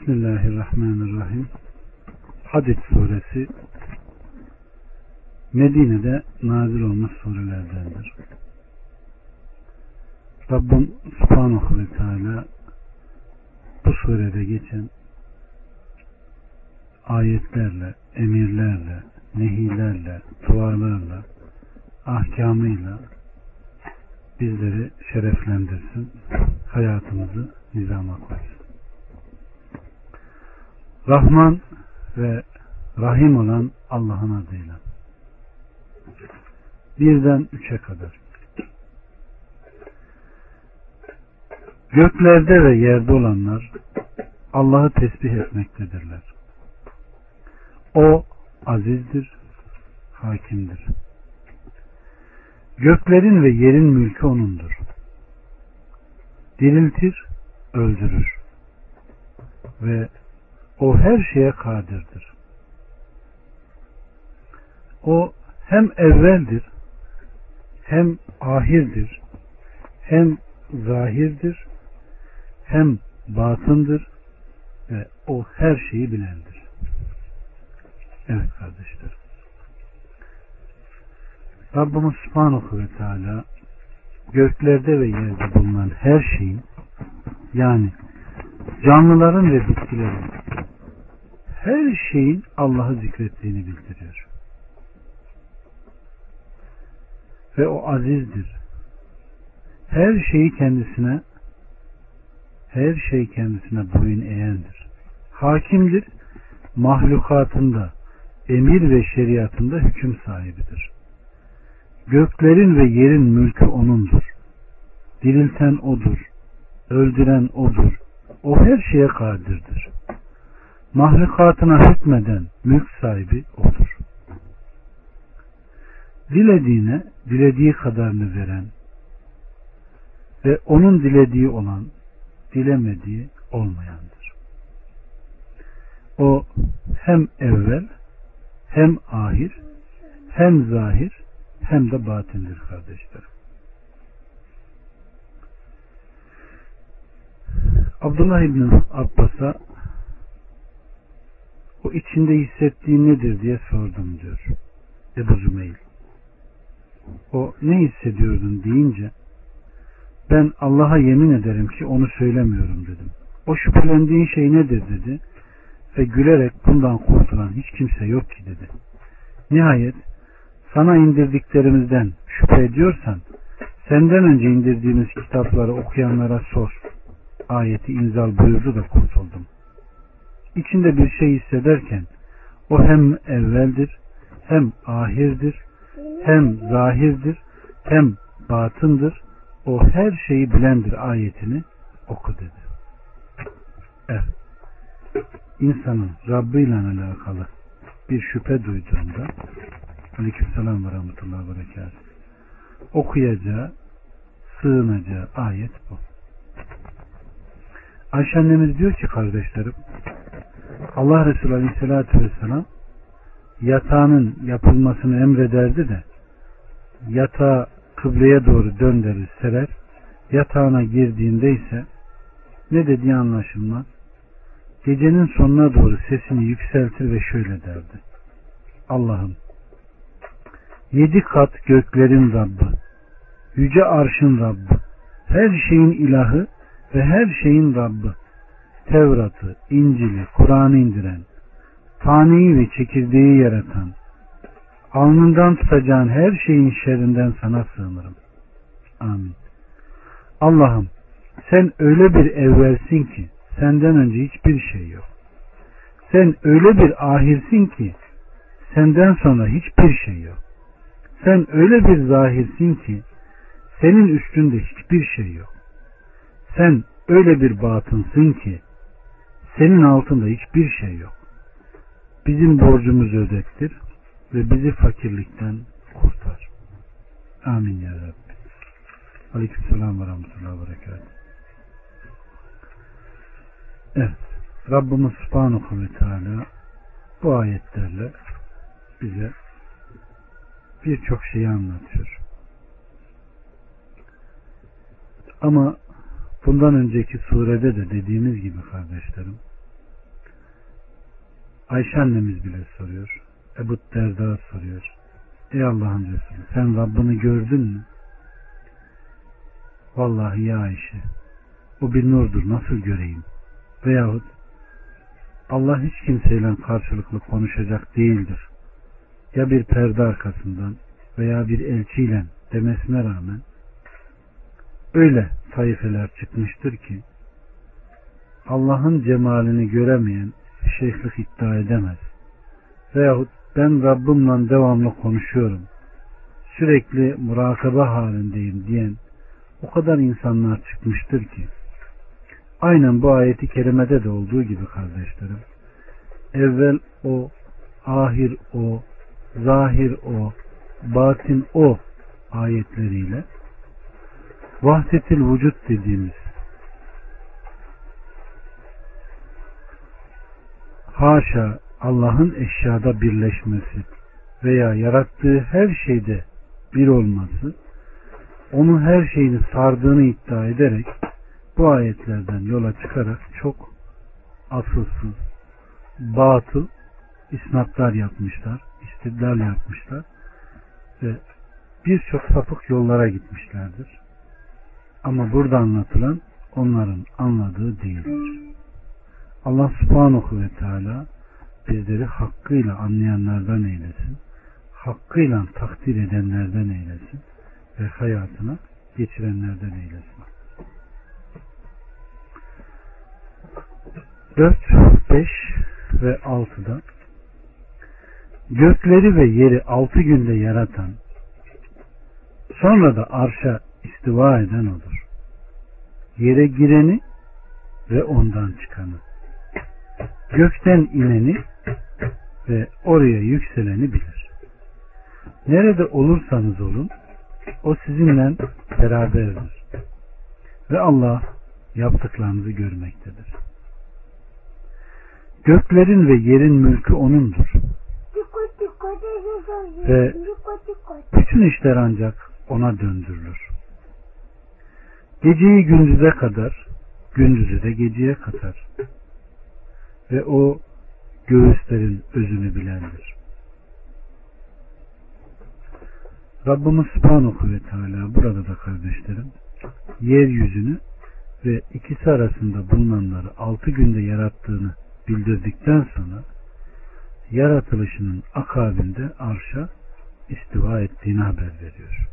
Bismillahirrahmanirrahim. Hadid suresi Medine'de nazil olmuş surelerdendir. Rabbim Subhanahu ve Teala bu surede geçen ayetlerle, emirlerle, nehilerle, dualarla, ahkamıyla bizleri şereflendirsin, hayatımızı nizama koysun. Rahman ve Rahim olan Allah'ın adıyla. Birden üçe kadar. Göklerde ve yerde olanlar Allah'ı tesbih etmektedirler. O azizdir, hakimdir. Göklerin ve yerin mülkü O'nundur. Diriltir, öldürür. Ve O her şeye kadirdir. O hem evveldir, hem ahirdir, hem zahirdir, hem batındır ve o her şeyi bilendir. Evet kardeşler. Rabbimiz Subhanahu ve Teala göklerde ve yerde bulunan her şeyin yani canlıların ve bitkilerin her şeyin Allah'ı zikrettiğini bildiriyor. Ve o azizdir. Her şeyi kendisine her şey kendisine boyun eğendir. Hakimdir. Mahlukatında, emir ve şeriatında hüküm sahibidir. Göklerin ve yerin mülkü O'nundur. Dirilten O'dur. Öldüren O'dur. O her şeye kadirdir. Mahlukatına hükmeden mülk sahibi O'dur. Dilediğine dilediği kadarını veren ve onun dilediği olan dilemediği olmayandır. O hem evvel hem ahir hem zahir hem de batindir kardeşlerim. Abdullah İbni Abbas'a o içinde hissettiği nedir diye sordum diyor. Ebu Zümeyl. O ne hissediyordun deyince ben Allah'a yemin ederim ki onu söylemiyorum dedim. O şüphelendiğin şey nedir dedi ve gülerek bundan kurtulan hiç kimse yok ki dedi. Nihayet sana indirdiklerimizden şüphe ediyorsan senden önce indirdiğimiz kitapları okuyanlara sor. Ayeti inzal buyurdu da kurtuldum. İçinde bir şey hissederken o hem evveldir hem ahirdir hem zahirdir hem batındır o her şeyi bilendir ayetini oku dedi. Evet. İnsanın Rabbi ile alakalı bir şüphe duyduğunda Aleykümselam ve Rahmetullah ve okuyacağı, sığınacağı ayet bu. Ayşe annemiz diyor ki kardeşlerim Allah Resulü Aleyhisselatü Vesselam yatağının yapılmasını emrederdi de yatağı kıbleye doğru döndürür serer. Yatağına girdiğinde ise ne dediği anlaşılmaz. Gecenin sonuna doğru sesini yükseltir ve şöyle derdi. Allah'ım yedi kat göklerin Rabbi yüce arşın Rabbi her şeyin ilahı ve her şeyin Rabbi Tevrat'ı, İncil'i, Kur'an'ı indiren taneyi ve çekirdeği yaratan alnından tutacağın her şeyin şerrinden sana sığınırım. Amin. Allah'ım sen öyle bir evvelsin ki senden önce hiçbir şey yok. Sen öyle bir ahirsin ki senden sonra hiçbir şey yok. Sen öyle bir zahirsin ki senin üstünde hiçbir şey yok. Sen öyle bir batınsın ki senin altında hiçbir şey yok. Bizim borcumuzu ödettir ve bizi fakirlikten kurtar. Amin ya Rabbi. Aleyküm selam ve rahmetullahi ve. Evet. Rabbimiz Subhanahu ve Teala bu ayetlerle bize birçok şeyi anlatıyor. Ama bundan önceki surede de dediğimiz gibi kardeşlerim Ayşe annemiz bile soruyor. Ebu Derda soruyor. Ey Allah'ın Resulü sen Rabbini gördün mü? Vallahi ya Ayşe o bir nurdur nasıl göreyim? Veyahut Allah hiç kimseyle karşılıklı konuşacak değildir. Ya bir perde arkasından veya bir elçiyle demesine rağmen öyle taifeler çıkmıştır ki Allah'ın cemalini göremeyen şeyhlik iddia edemez. Veyahut ben Rabbimle devamlı konuşuyorum. Sürekli murakaba halindeyim diyen o kadar insanlar çıkmıştır ki aynen bu ayeti kerimede de olduğu gibi kardeşlerim evvel o ahir o zahir o batin o ayetleriyle vahdetil vücut dediğimiz haşa Allah'ın eşyada birleşmesi veya yarattığı her şeyde bir olması onu her şeyini sardığını iddia ederek bu ayetlerden yola çıkarak çok asılsız, batıl isnatlar yapmışlar, istidlal yapmışlar ve birçok sapık yollara gitmişlerdir. Ama burada anlatılan onların anladığı değildir. Allah subhanahu ve teala bizleri hakkıyla anlayanlardan eylesin. Hakkıyla takdir edenlerden eylesin. Ve hayatına geçirenlerden eylesin. 4, 5 ve 6'da gökleri ve yeri altı günde yaratan sonra da arşa istiva eden odur. Yere gireni ve ondan çıkanı gökten ineni ve oraya yükseleni bilir. Nerede olursanız olun o sizinle beraberdir. Ve Allah yaptıklarınızı görmektedir. Göklerin ve yerin mülkü O'nundur. Ve bütün işler ancak O'na döndürülür. Geceyi gündüze kadar, gündüzü de geceye katar ve o göğüslerin özünü bilendir. Rabbimiz Subhanahu ve Teala burada da kardeşlerim yeryüzünü ve ikisi arasında bulunanları altı günde yarattığını bildirdikten sonra yaratılışının akabinde arşa istiva ettiğini haber veriyor.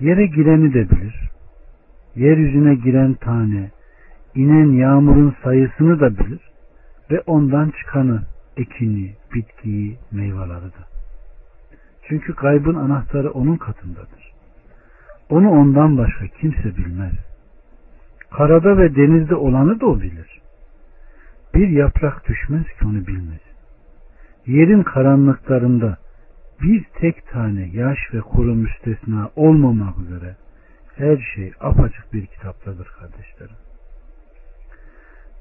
Yere gireni de bilir. Yeryüzüne giren tane, inen yağmurun sayısını da bilir ve ondan çıkanı, ekini, bitkiyi, meyveleri de. Çünkü kaybın anahtarı onun katındadır. Onu ondan başka kimse bilmez. Karada ve denizde olanı da o bilir. Bir yaprak düşmez ki onu bilmez. Yerin karanlıklarında bir tek tane yaş ve kuru müstesna olmamak üzere her şey apaçık bir kitaptadır kardeşlerim.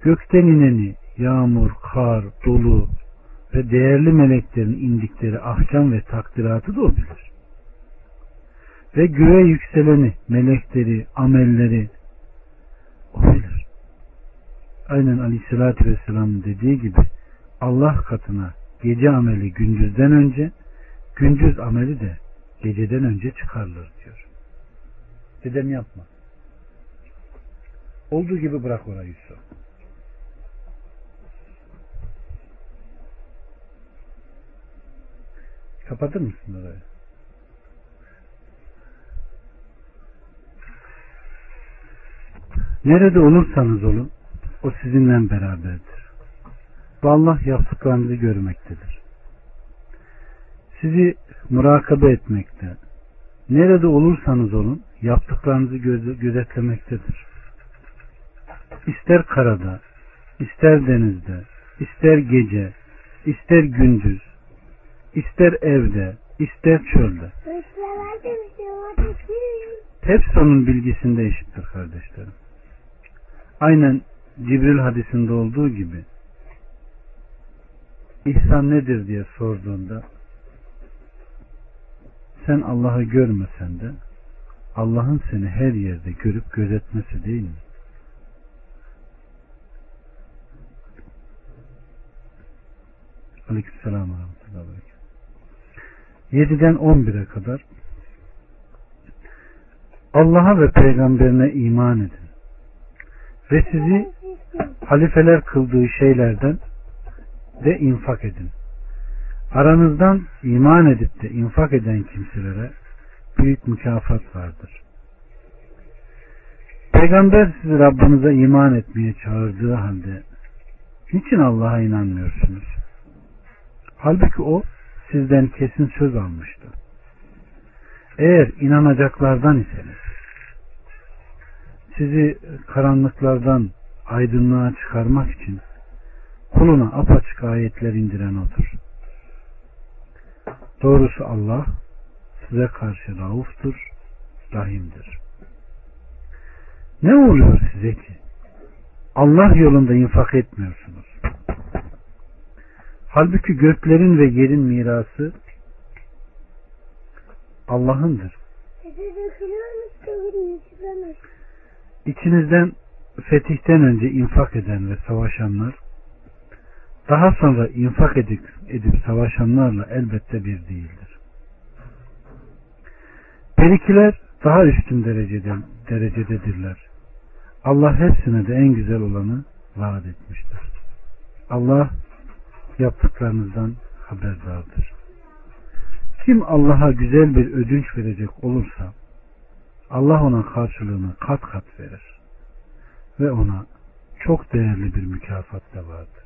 Gökten ineni, yağmur, kar, dolu ve değerli meleklerin indikleri ahkam ve takdiratı da o bilir. Ve göğe yükseleni, melekleri, amelleri o bilir. Aynen Aleyhisselatü Vesselam'ın dediği gibi Allah katına gece ameli gündüzden önce, gündüz ameli de geceden önce çıkarılır diyor. Dedem yapma. Olduğu gibi bırak orayı Yusuf. Kapatır mısın orayı? Nerede olursanız olun o sizinle beraberdir. Ve Allah yaptıklarınızı görmektedir. Sizi murakabe etmekte, nerede olursanız olun yaptıklarınızı gözetlemektedir. İster karada, ister denizde, ister gece, ister gündüz, ister evde, ister çölde. Hepsi onun bilgisinde eşittir kardeşlerim. Aynen Cibril hadisinde olduğu gibi İhsan nedir diye sorduğunda sen Allah'ı görmesen de Allah'ın seni her yerde görüp gözetmesi değil mi? Aleykümselam ve rahmetullahi ve berekatuhu. 7'den 11'e kadar Allah'a ve peygamberine iman edin. Ve sizi halifeler kıldığı şeylerden de infak edin. Aranızdan iman edip de infak eden kimselere büyük mükafat vardır. Peygamber sizi Rabbinize iman etmeye çağırdığı halde niçin Allah'a inanmıyorsunuz? Halbuki o sizden kesin söz almıştı. Eğer inanacaklardan iseniz sizi karanlıklardan aydınlığa çıkarmak için kuluna apaçık ayetler indiren odur. Doğrusu Allah size karşı rauftur, rahimdir. Ne oluyor size ki? Allah yolunda infak etmiyorsunuz. Halbuki göklerin ve yerin mirası Allah'ındır. İçinizden fetihten önce infak eden ve savaşanlar daha sonra infak edip, edip savaşanlarla elbette bir değildir. Perikiler daha üstün derecede, derecededirler. Allah hepsine de en güzel olanı vaat etmiştir. Allah yaptıklarınızdan haberdardır. Kim Allah'a güzel bir ödünç verecek olursa Allah ona karşılığını kat kat verir ve ona çok değerli bir mükafat da vardır.